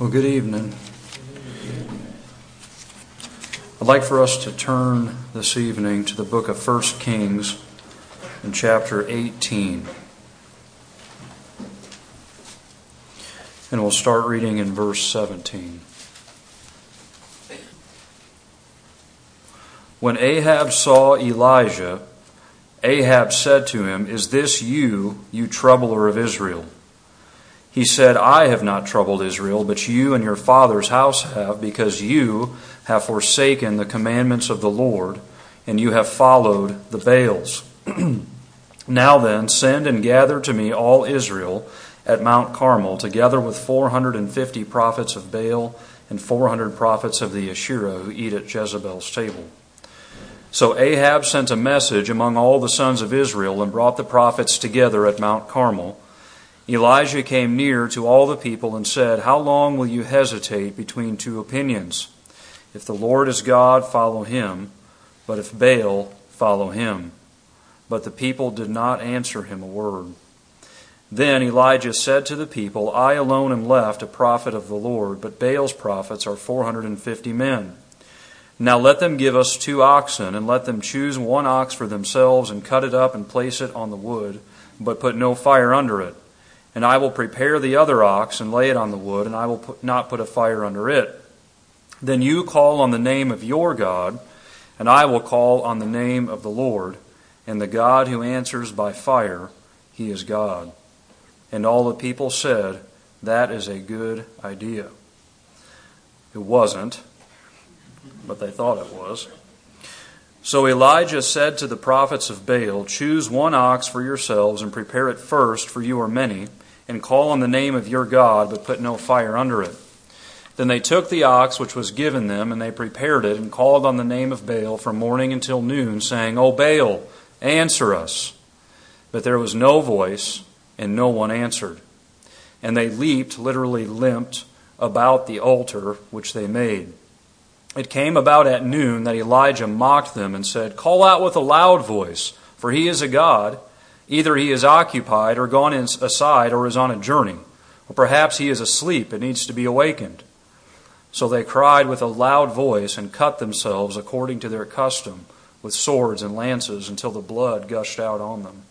Well, good evening. I'd like for us to turn this evening to the book of 1 Kings in chapter 18. And we'll start reading in verse 17. When Ahab saw Elijah, Ahab said to him, Is this you, you troubler of Israel? He said, I have not troubled Israel, but you and your father's house have, because you have forsaken the commandments of the Lord, and you have followed the Baals. now then, send and gather to me all Israel at Mount Carmel, together with 450 prophets of Baal and 400 prophets of the Asherah who eat at Jezebel's table. So Ahab sent a message among all the sons of Israel and brought the prophets together at Mount Carmel. Elijah came near to all the people and said, How long will you hesitate between two opinions? If the Lord is God, follow him, but if Baal, follow him. But the people did not answer him a word. Then Elijah said to the people, I alone am left a prophet of the Lord, but Baal's prophets are 450 men. Now let them give us two oxen, and let them choose one ox for themselves, and cut it up and place it on the wood, but put no fire under it. And I will prepare the other ox and lay it on the wood, and I will put, not put a fire under it. Then you call on the name of your God, and I will call on the name of the Lord, and the God who answers by fire, he is God. And all the people said, That is a good idea. It wasn't, but they thought it was. So Elijah said to the prophets of Baal, Choose one ox for yourselves, and prepare it first, for you are many and call on the name of your God, but put no fire under it. Then they took the ox which was given them, and they prepared it, and called on the name of Baal from morning until noon, saying, O Baal, answer us. But there was no voice, and no one answered. And they leaped, literally limped, about the altar which they made. It came about at noon that Elijah mocked them and said, Call out with a loud voice, for he is a God. Either he is occupied or gone aside or is on a journey, or perhaps he is asleep and needs to be awakened. So they cried with a loud voice and cut themselves according to their custom with swords and lances until the blood gushed out on them.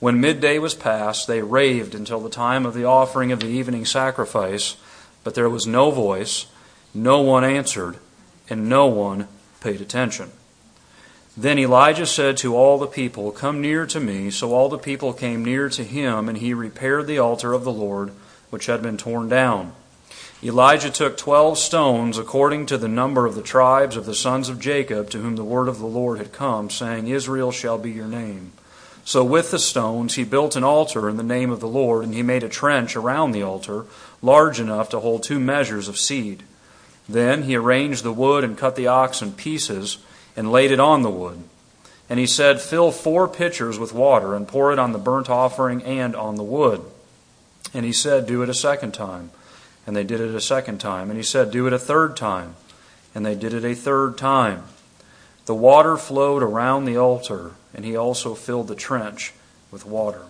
When midday was past, they raved until the time of the offering of the evening sacrifice, but there was no voice, no one answered, and no one paid attention. Then Elijah said to all the people, Come near to me. So all the people came near to him, and he repaired the altar of the Lord, which had been torn down. Elijah took twelve stones, according to the number of the tribes of the sons of Jacob, to whom the word of the Lord had come, saying, Israel shall be your name. So with the stones he built an altar in the name of the Lord, and he made a trench around the altar, large enough to hold two measures of seed. Then he arranged the wood and cut the ox in pieces and laid it on the wood. And he said, Fill four pitchers with water and pour it on the burnt offering and on the wood. And he said, Do it a second time. And they did it a second time. And he said, Do it a third time. And they did it a third time. The water flowed around the altar, and he also filled the trench with water.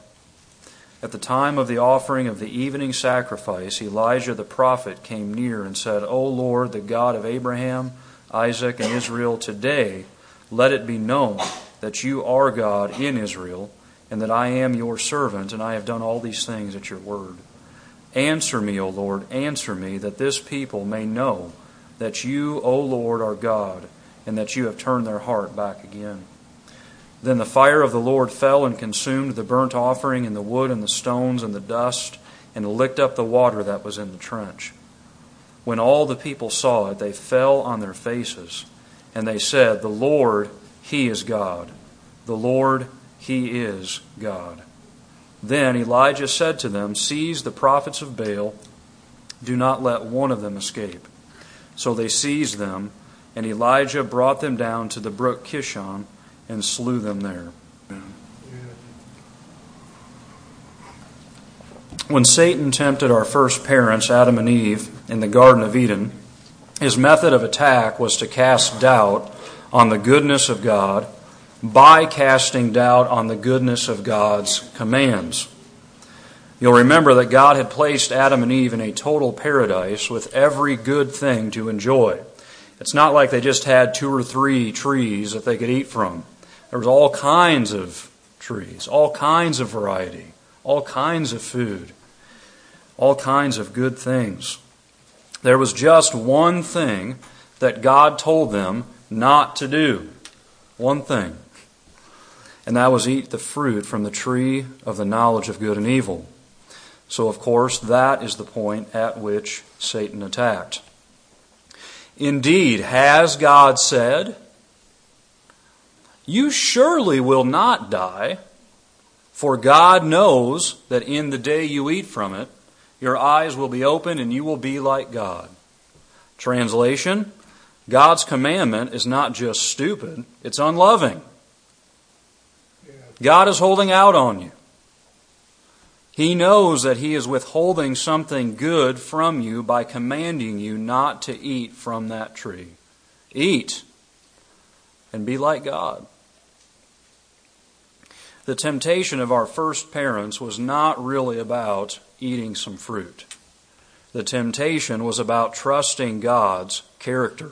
At the time of the offering of the evening sacrifice, Elijah the prophet came near and said, O Lord, the God of Abraham, Isaac, and Israel today, let it be known that you are God in Israel, and that I am your servant, and I have done all these things at your word. Answer me, O Lord, answer me, that this people may know that you, O Lord, are God, and that you have turned their heart back again. Then the fire of the Lord fell and consumed the burnt offering, and the wood, and the stones, and the dust, and licked up the water that was in the trench. When all the people saw it, they fell on their faces, and they said, The Lord, He is God. The Lord, He is God. Then Elijah said to them, Seize the prophets of Baal, do not let one of them escape. So they seized them, and Elijah brought them down to the brook Kishon and slew them there. When Satan tempted our first parents, Adam and Eve, in the Garden of Eden, his method of attack was to cast doubt on the goodness of God by casting doubt on the goodness of God's commands. You'll remember that God had placed Adam and Eve in a total paradise with every good thing to enjoy. It's not like they just had two or three trees that they could eat from. There was all kinds of trees, all kinds of variety, all kinds of food, all kinds of good things. There was just one thing that God told them not to do. One thing. And that was eat the fruit from the tree of the knowledge of good and evil. So, of course, that is the point at which Satan attacked. Indeed, has God said, You surely will not die, for God knows that in the day you eat from it, your eyes will be opened and you will be like God. Translation God's commandment is not just stupid, it's unloving. God is holding out on you. He knows that He is withholding something good from you by commanding you not to eat from that tree. Eat and be like God. The temptation of our first parents was not really about eating some fruit. The temptation was about trusting God's character.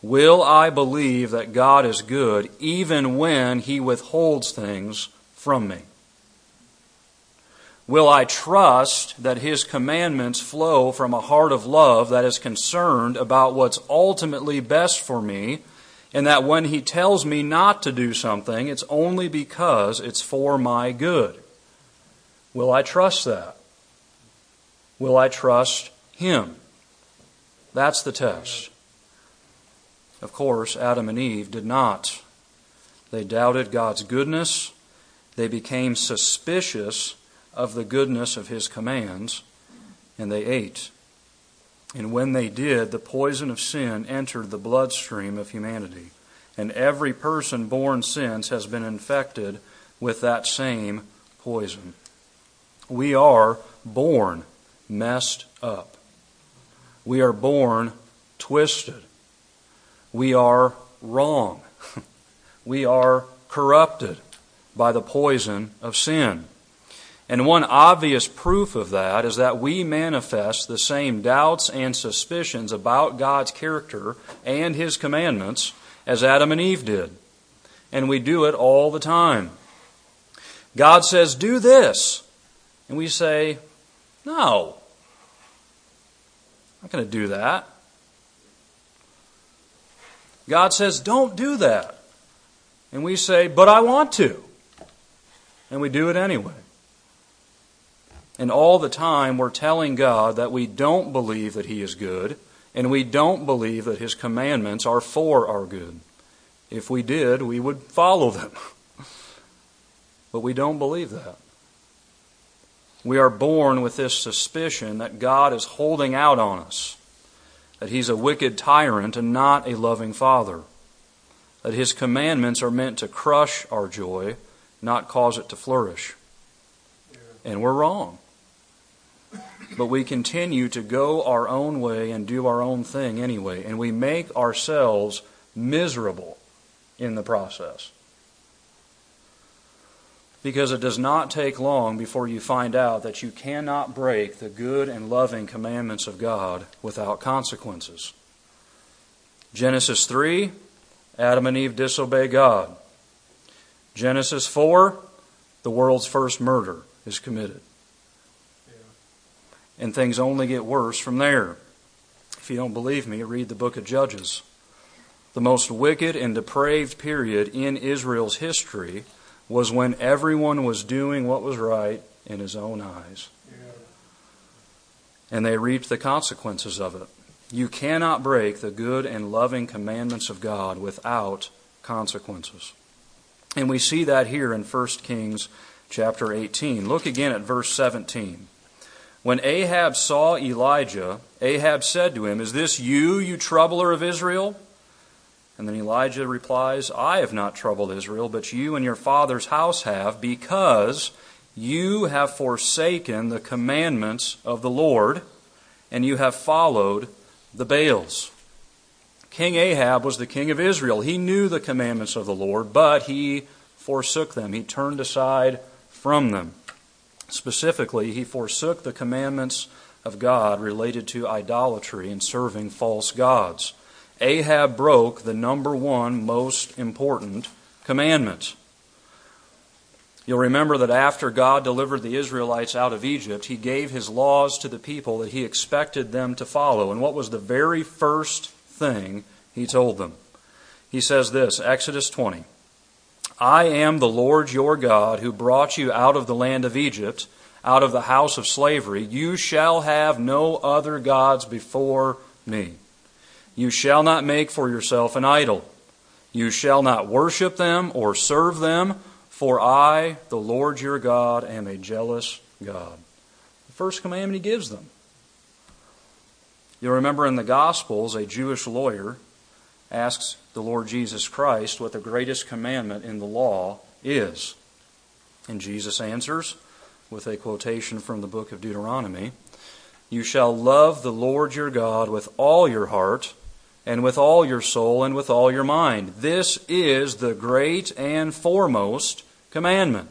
Will I believe that God is good even when He withholds things from me? Will I trust that His commandments flow from a heart of love that is concerned about what's ultimately best for me, and that when He tells me not to do something, it's only because it's for my good? Will I trust that? Will I trust Him? That's the test. Of course, Adam and Eve did not. They doubted God's goodness. They became suspicious of the goodness of his commands, and they ate. And when they did, the poison of sin entered the bloodstream of humanity. And every person born since has been infected with that same poison. We are born messed up. We are born twisted. We are wrong. we are corrupted by the poison of sin. And one obvious proof of that is that we manifest the same doubts and suspicions about God's character and His commandments as Adam and Eve did. And we do it all the time. God says, Do this. And we say, No. I'm not going to do that. God says, Don't do that. And we say, But I want to. And we do it anyway. And all the time, we're telling God that we don't believe that He is good, and we don't believe that His commandments are for our good. If we did, we would follow them. but we don't believe that. We are born with this suspicion that God is holding out on us, that He's a wicked tyrant and not a loving Father, that His commandments are meant to crush our joy, not cause it to flourish. And we're wrong but we continue to go our own way and do our own thing anyway, and we make ourselves miserable in the process. Because it does not take long before you find out that you cannot break the good and loving commandments of God without consequences. Genesis 3, Adam and Eve disobey God. Genesis 4, the world's first murder is committed and things only get worse from there. If you don't believe me, read the book of Judges. The most wicked and depraved period in Israel's history was when everyone was doing what was right in his own eyes. And they reaped the consequences of it. You cannot break the good and loving commandments of God without consequences. And we see that here in 1 Kings chapter 18. Look again at verse 17. When Ahab saw Elijah, Ahab said to him, Is this you, you troubler of Israel? And then Elijah replies, I have not troubled Israel, but you and your father's house have, because you have forsaken the commandments of the Lord, and you have followed the Baals. King Ahab was the king of Israel. He knew the commandments of the Lord, but he forsook them. He turned aside from them. Specifically, he forsook the commandments of God related to idolatry and serving false gods. Ahab broke the number one most important commandment. You'll remember that after God delivered the Israelites out of Egypt, he gave his laws to the people that he expected them to follow. And what was the very first thing he told them? He says this Exodus 20 I am the Lord your God who brought you out of the land of Egypt, out of the house of slavery. You shall have no other gods before me. You shall not make for yourself an idol. You shall not worship them or serve them, for I, the Lord your God, am a jealous God. The first commandment he gives them. You'll remember in the Gospels, a Jewish lawyer asks the Lord Jesus Christ what the greatest commandment in the law is. And Jesus answers with a quotation from the book of Deuteronomy You shall love the Lord your God with all your heart, and with all your soul, and with all your mind. This is the great and foremost commandment.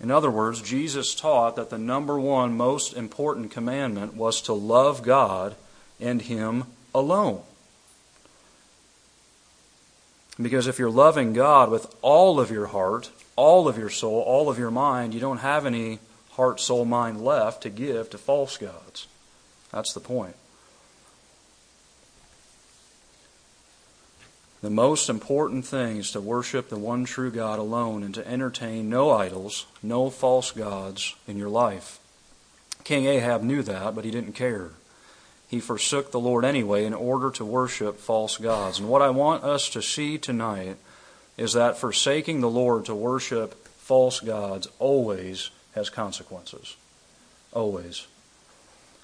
In other words, Jesus taught that the number one most important commandment was to love God and Him alone. Because if you're loving God with all of your heart, all of your soul, all of your mind, you don't have any heart, soul, mind left to give to false gods. That's the point. The most important thing is to worship the one true God alone and to entertain no idols, no false gods in your life. King Ahab knew that, but he didn't care he forsook the Lord anyway in order to worship false gods. And what I want us to see tonight is that forsaking the Lord to worship false gods always has consequences. Always.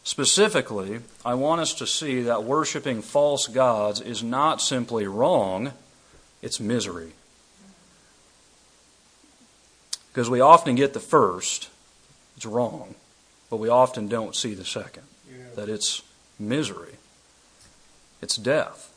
Specifically, I want us to see that worshiping false gods is not simply wrong, it's misery. Because we often get the first, it's wrong, but we often don't see the second, yeah. that it's misery, it's death.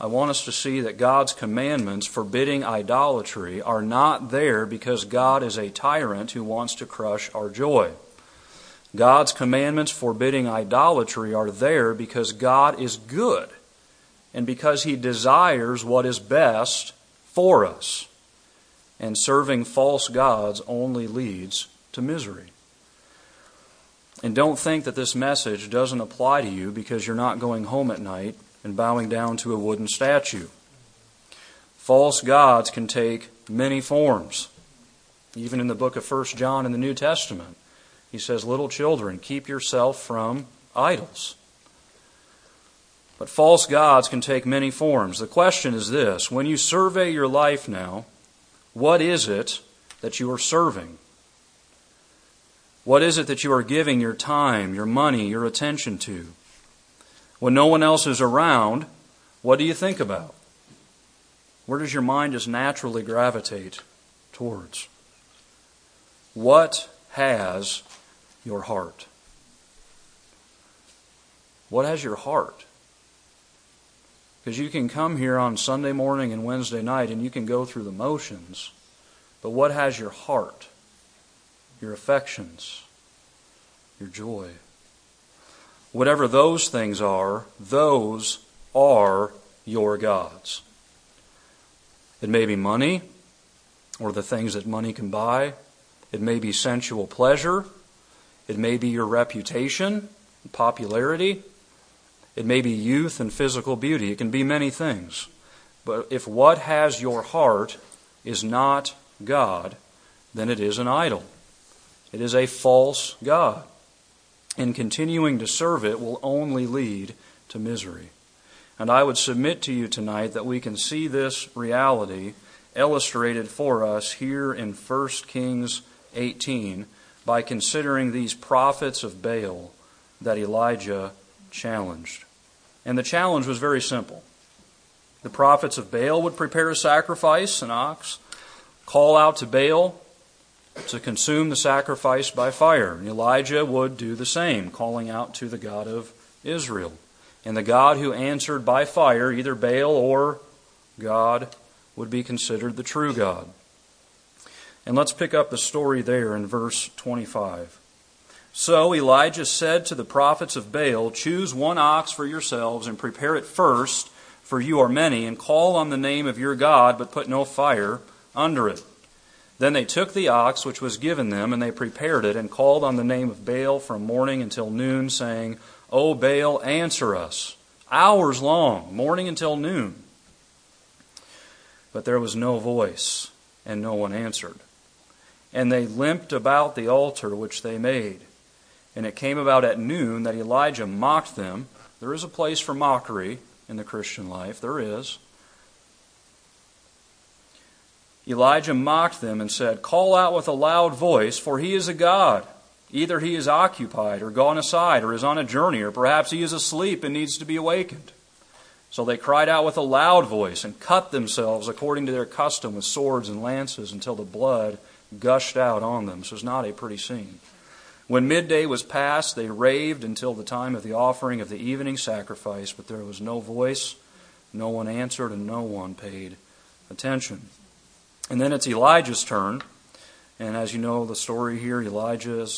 I want us to see that God's commandments forbidding idolatry are not there because God is a tyrant who wants to crush our joy. God's commandments forbidding idolatry are there because God is good and because He desires what is best for us and serving false gods only leads to misery. And don't think that this message doesn't apply to you because you're not going home at night and bowing down to a wooden statue. False gods can take many forms. Even in the book of 1 John in the New Testament, he says, Little children, keep yourself from idols. But false gods can take many forms. The question is this when you survey your life now, what is it that you are serving? What is it that you are giving your time, your money, your attention to? When no one else is around, what do you think about? Where does your mind just naturally gravitate towards? What has your heart? What has your heart? Because you can come here on Sunday morning and Wednesday night and you can go through the motions, but what has your heart, your affections, your joy? Whatever those things are, those are your gods. It may be money or the things that money can buy. It may be sensual pleasure. It may be your reputation, popularity. It may be youth and physical beauty. It can be many things. But if what has your heart is not God, then it is an idol. It is a false God. And continuing to serve it will only lead to misery. And I would submit to you tonight that we can see this reality illustrated for us here in 1 Kings 18 by considering these prophets of Baal that Elijah challenged. And the challenge was very simple. The prophets of Baal would prepare a sacrifice, an ox, call out to Baal to consume the sacrifice by fire. And Elijah would do the same, calling out to the God of Israel. And the God who answered by fire, either Baal or God, would be considered the true God. And let's pick up the story there in verse 25. So Elijah said to the prophets of Baal, Choose one ox for yourselves and prepare it first, for you are many, and call on the name of your God, but put no fire under it. Then they took the ox which was given them, and they prepared it, and called on the name of Baal from morning until noon, saying, O Baal, answer us. Hours long, morning until noon. But there was no voice, and no one answered. And they limped about the altar which they made. And it came about at noon that Elijah mocked them. There is a place for mockery in the Christian life, there is. Elijah mocked them and said, Call out with a loud voice, for he is a God. Either he is occupied or gone aside or is on a journey, or perhaps he is asleep and needs to be awakened. So they cried out with a loud voice and cut themselves according to their custom with swords and lances until the blood gushed out on them. So it's not a pretty scene. When midday was past, they raved until the time of the offering of the evening sacrifice, but there was no voice, no one answered, and no one paid attention. And then it's Elijah's turn. And as you know the story here, Elijah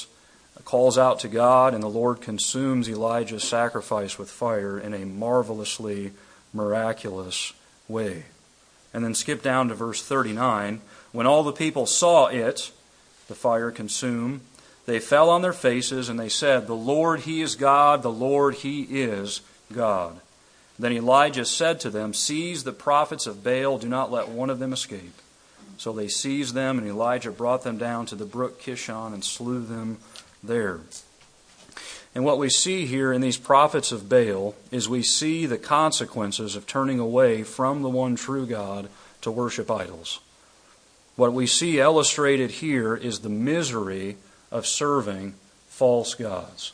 calls out to God, and the Lord consumes Elijah's sacrifice with fire in a marvelously miraculous way. And then skip down to verse 39. When all the people saw it, the fire consume, they fell on their faces and they said, The Lord, He is God, the Lord, He is God. Then Elijah said to them, Seize the prophets of Baal, do not let one of them escape. So they seized them, and Elijah brought them down to the brook Kishon and slew them there. And what we see here in these prophets of Baal is we see the consequences of turning away from the one true God to worship idols. What we see illustrated here is the misery of serving false gods.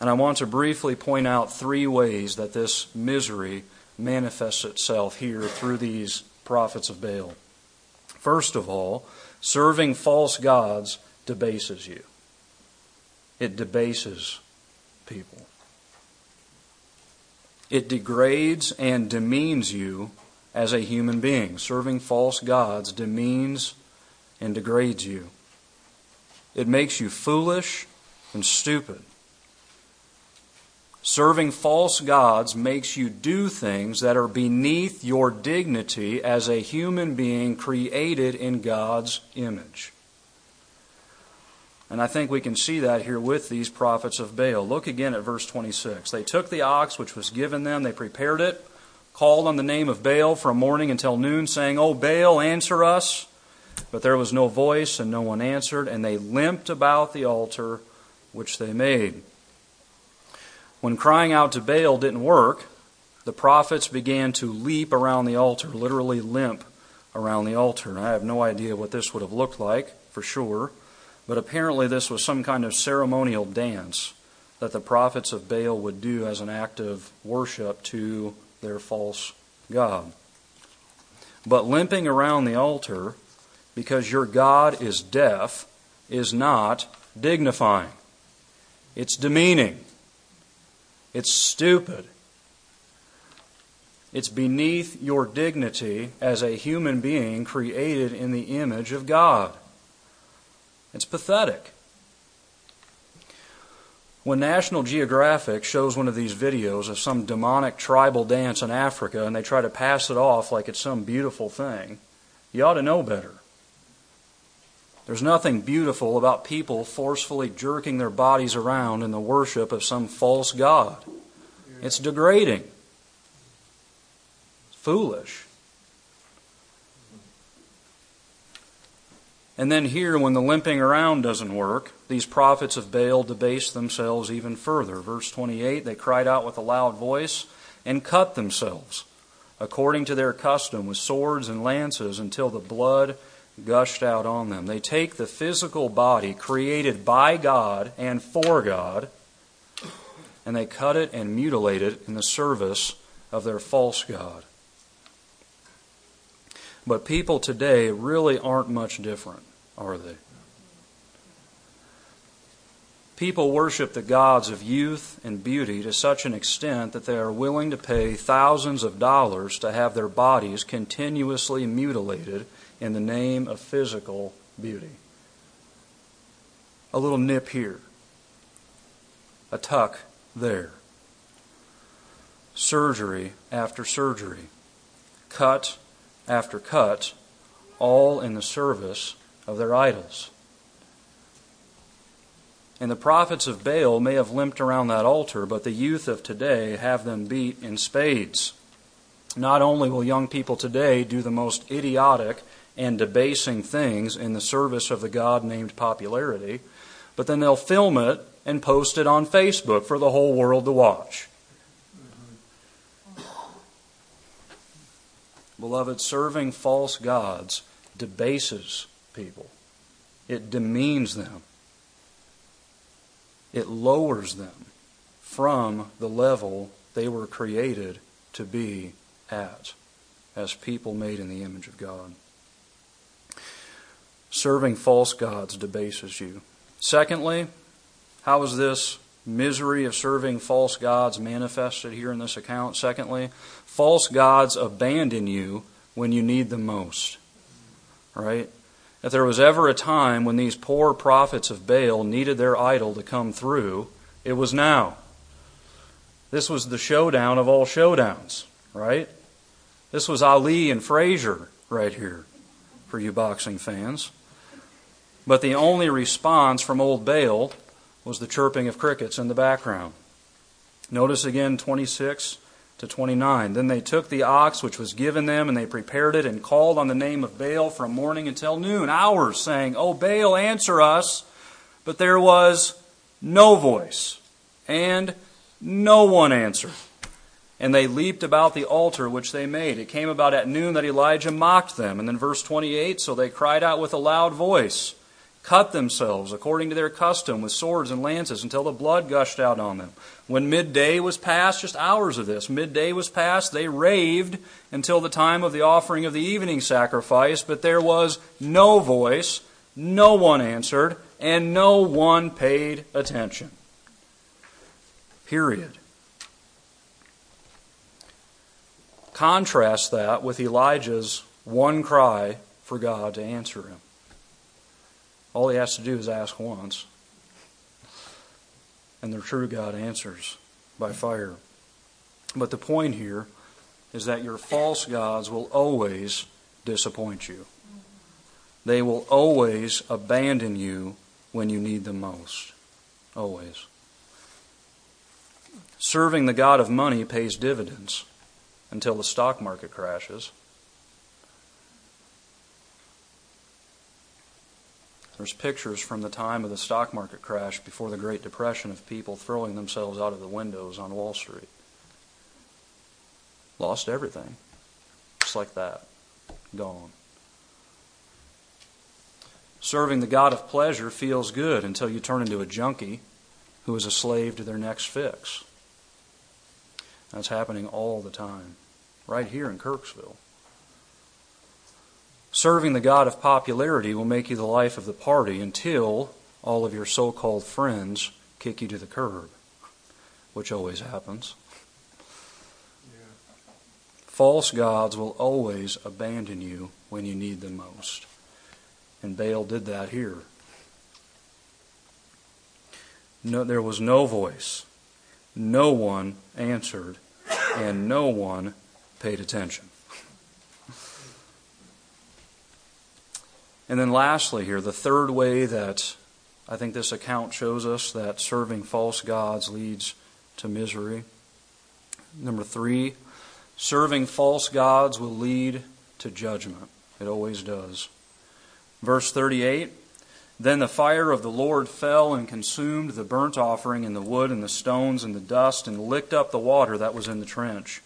And I want to briefly point out three ways that this misery manifests itself here through these prophets of Baal. First of all, serving false gods debases you, it debases people. It degrades and demeans you as a human being. Serving false gods demeans and degrades you. It makes you foolish and stupid. Serving false gods makes you do things that are beneath your dignity as a human being created in God's image. And I think we can see that here with these prophets of Baal. Look again at verse 26. They took the ox which was given them, they prepared it, called on the name of Baal from morning until noon, saying, O Baal, answer us. But there was no voice, and no one answered, and they limped about the altar which they made. When crying out to Baal didn't work, the prophets began to leap around the altar, literally limp around the altar. I have no idea what this would have looked like, for sure, but apparently this was some kind of ceremonial dance that the prophets of Baal would do as an act of worship to their false God. But limping around the altar because your God is deaf is not dignifying. It's demeaning. It's stupid. It's beneath your dignity as a human being created in the image of God. It's pathetic. When National Geographic shows one of these videos of some demonic tribal dance in Africa and they try to pass it off like it's some beautiful thing, you ought to know better. There's nothing beautiful about people forcefully jerking their bodies around in the worship of some false god. It's degrading, foolish. And then here, when the limping around doesn't work, these prophets of Baal debase themselves even further. Verse 28 they cried out with a loud voice and cut themselves, according to their custom, with swords and lances until the blood gushed out on them. They take the physical body created by God and for God, and they cut it and mutilate it in the service of their false God. But people today really aren't much different, are they? People worship the gods of youth and beauty to such an extent that they are willing to pay thousands of dollars to have their bodies continuously mutilated in the name of physical beauty. A little nip here, a tuck there. Surgery after surgery, cut after cut, all in the service of their idols. And the prophets of Baal may have limped around that altar, but the youth of today have them beat in spades. Not only will young people today do the most idiotic and debasing things in the service of the God named popularity, but then they'll film it and post it on Facebook for the whole world to watch. Beloved, serving false gods debases people, it demeans them, it lowers them from the level they were created to be at as people made in the image of God. Serving false gods debases you. Secondly, how is this misery of serving false gods manifested here in this account? Secondly, false gods abandon you when you need them most. Right? If there was ever a time when these poor prophets of Baal needed their idol to come through, it was now. This was the showdown of all showdowns, right? This was Ali and Frazier right here for you boxing fans. But the only response from old Baal was the chirping of crickets in the background. Notice again 26 to 29. Then they took the ox which was given them, and they prepared it, and called on the name of Baal from morning until noon, hours, saying, O Baal, answer us. But there was no voice, and no one answered. And they leaped about the altar which they made. It came about at noon that Elijah mocked them. And then verse 28 So they cried out with a loud voice cut themselves according to their custom with swords and lances until the blood gushed out on them. When midday was past, just hours of this, midday was past, they raved until the time of the offering of the evening sacrifice, but there was no voice, no one answered, and no one paid attention. Period. Contrast that with Elijah's one cry for God to answer him. All he has to do is ask once. And the true God answers by fire. But the point here is that your false gods will always disappoint you. They will always abandon you when you need them most. Always. Serving the God of money pays dividends until the stock market crashes. There's pictures from the time of the stock market crash before the Great Depression of people throwing themselves out of the windows on Wall Street. Lost everything. Just like that. Gone. Serving the God of pleasure feels good until you turn into a junkie who is a slave to their next fix. That's happening all the time, right here in Kirksville. Serving the God of popularity will make you the life of the party until all of your so called friends kick you to the curb, which always happens. False gods will always abandon you when you need them most. And Baal did that here. No, there was no voice, no one answered, and no one paid attention. And then, lastly, here, the third way that I think this account shows us that serving false gods leads to misery. Number three, serving false gods will lead to judgment. It always does. Verse 38 Then the fire of the Lord fell and consumed the burnt offering and the wood and the stones and the dust and licked up the water that was in the trench.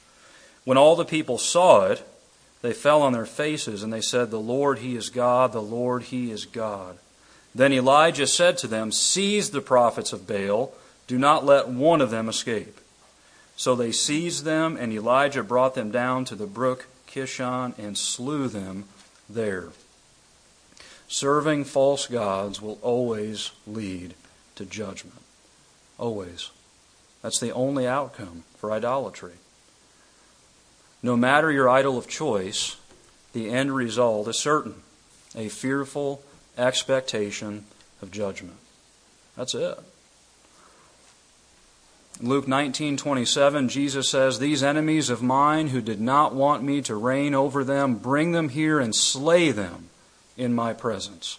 When all the people saw it, they fell on their faces and they said, The Lord, He is God, the Lord, He is God. Then Elijah said to them, Seize the prophets of Baal, do not let one of them escape. So they seized them, and Elijah brought them down to the brook Kishon and slew them there. Serving false gods will always lead to judgment. Always. That's the only outcome for idolatry. No matter your idol of choice, the end result is certain a fearful expectation of judgment. That's it. Luke 19:27 Jesus says, "These enemies of mine who did not want me to reign over them, bring them here and slay them in my presence."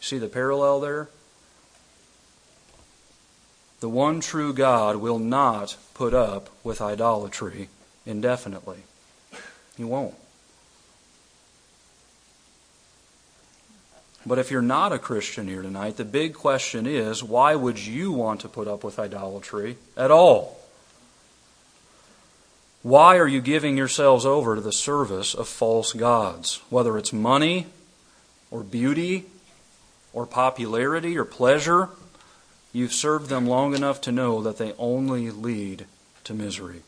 See the parallel there? The one true God will not put up with idolatry indefinitely. He won't. But if you're not a Christian here tonight, the big question is why would you want to put up with idolatry at all? Why are you giving yourselves over to the service of false gods? Whether it's money or beauty or popularity or pleasure, you've served them long enough to know that they only lead to misery.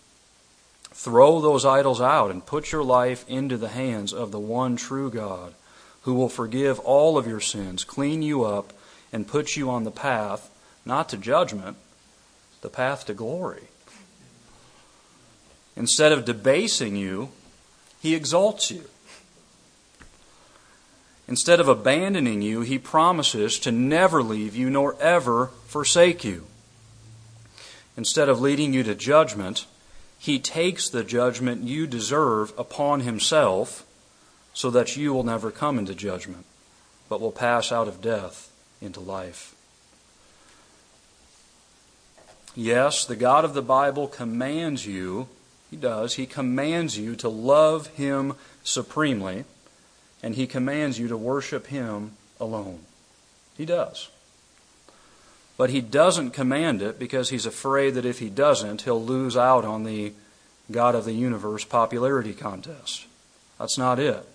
Throw those idols out and put your life into the hands of the one true God who will forgive all of your sins, clean you up, and put you on the path, not to judgment, the path to glory. Instead of debasing you, he exalts you. Instead of abandoning you, he promises to never leave you nor ever forsake you. Instead of leading you to judgment, he takes the judgment you deserve upon himself so that you will never come into judgment, but will pass out of death into life. Yes, the God of the Bible commands you, He does, He commands you to love Him supremely, and He commands you to worship Him alone. He does. But He doesn't command it because He's afraid that if He doesn't, He'll lose out on the God of the universe popularity contest. That's not it.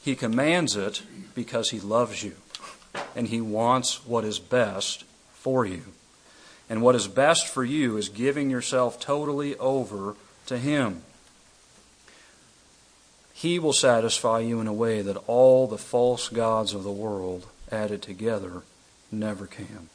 He commands it because He loves you and He wants what is best for you. And what is best for you is giving yourself totally over to Him. He will satisfy you in a way that all the false gods of the world added together never can.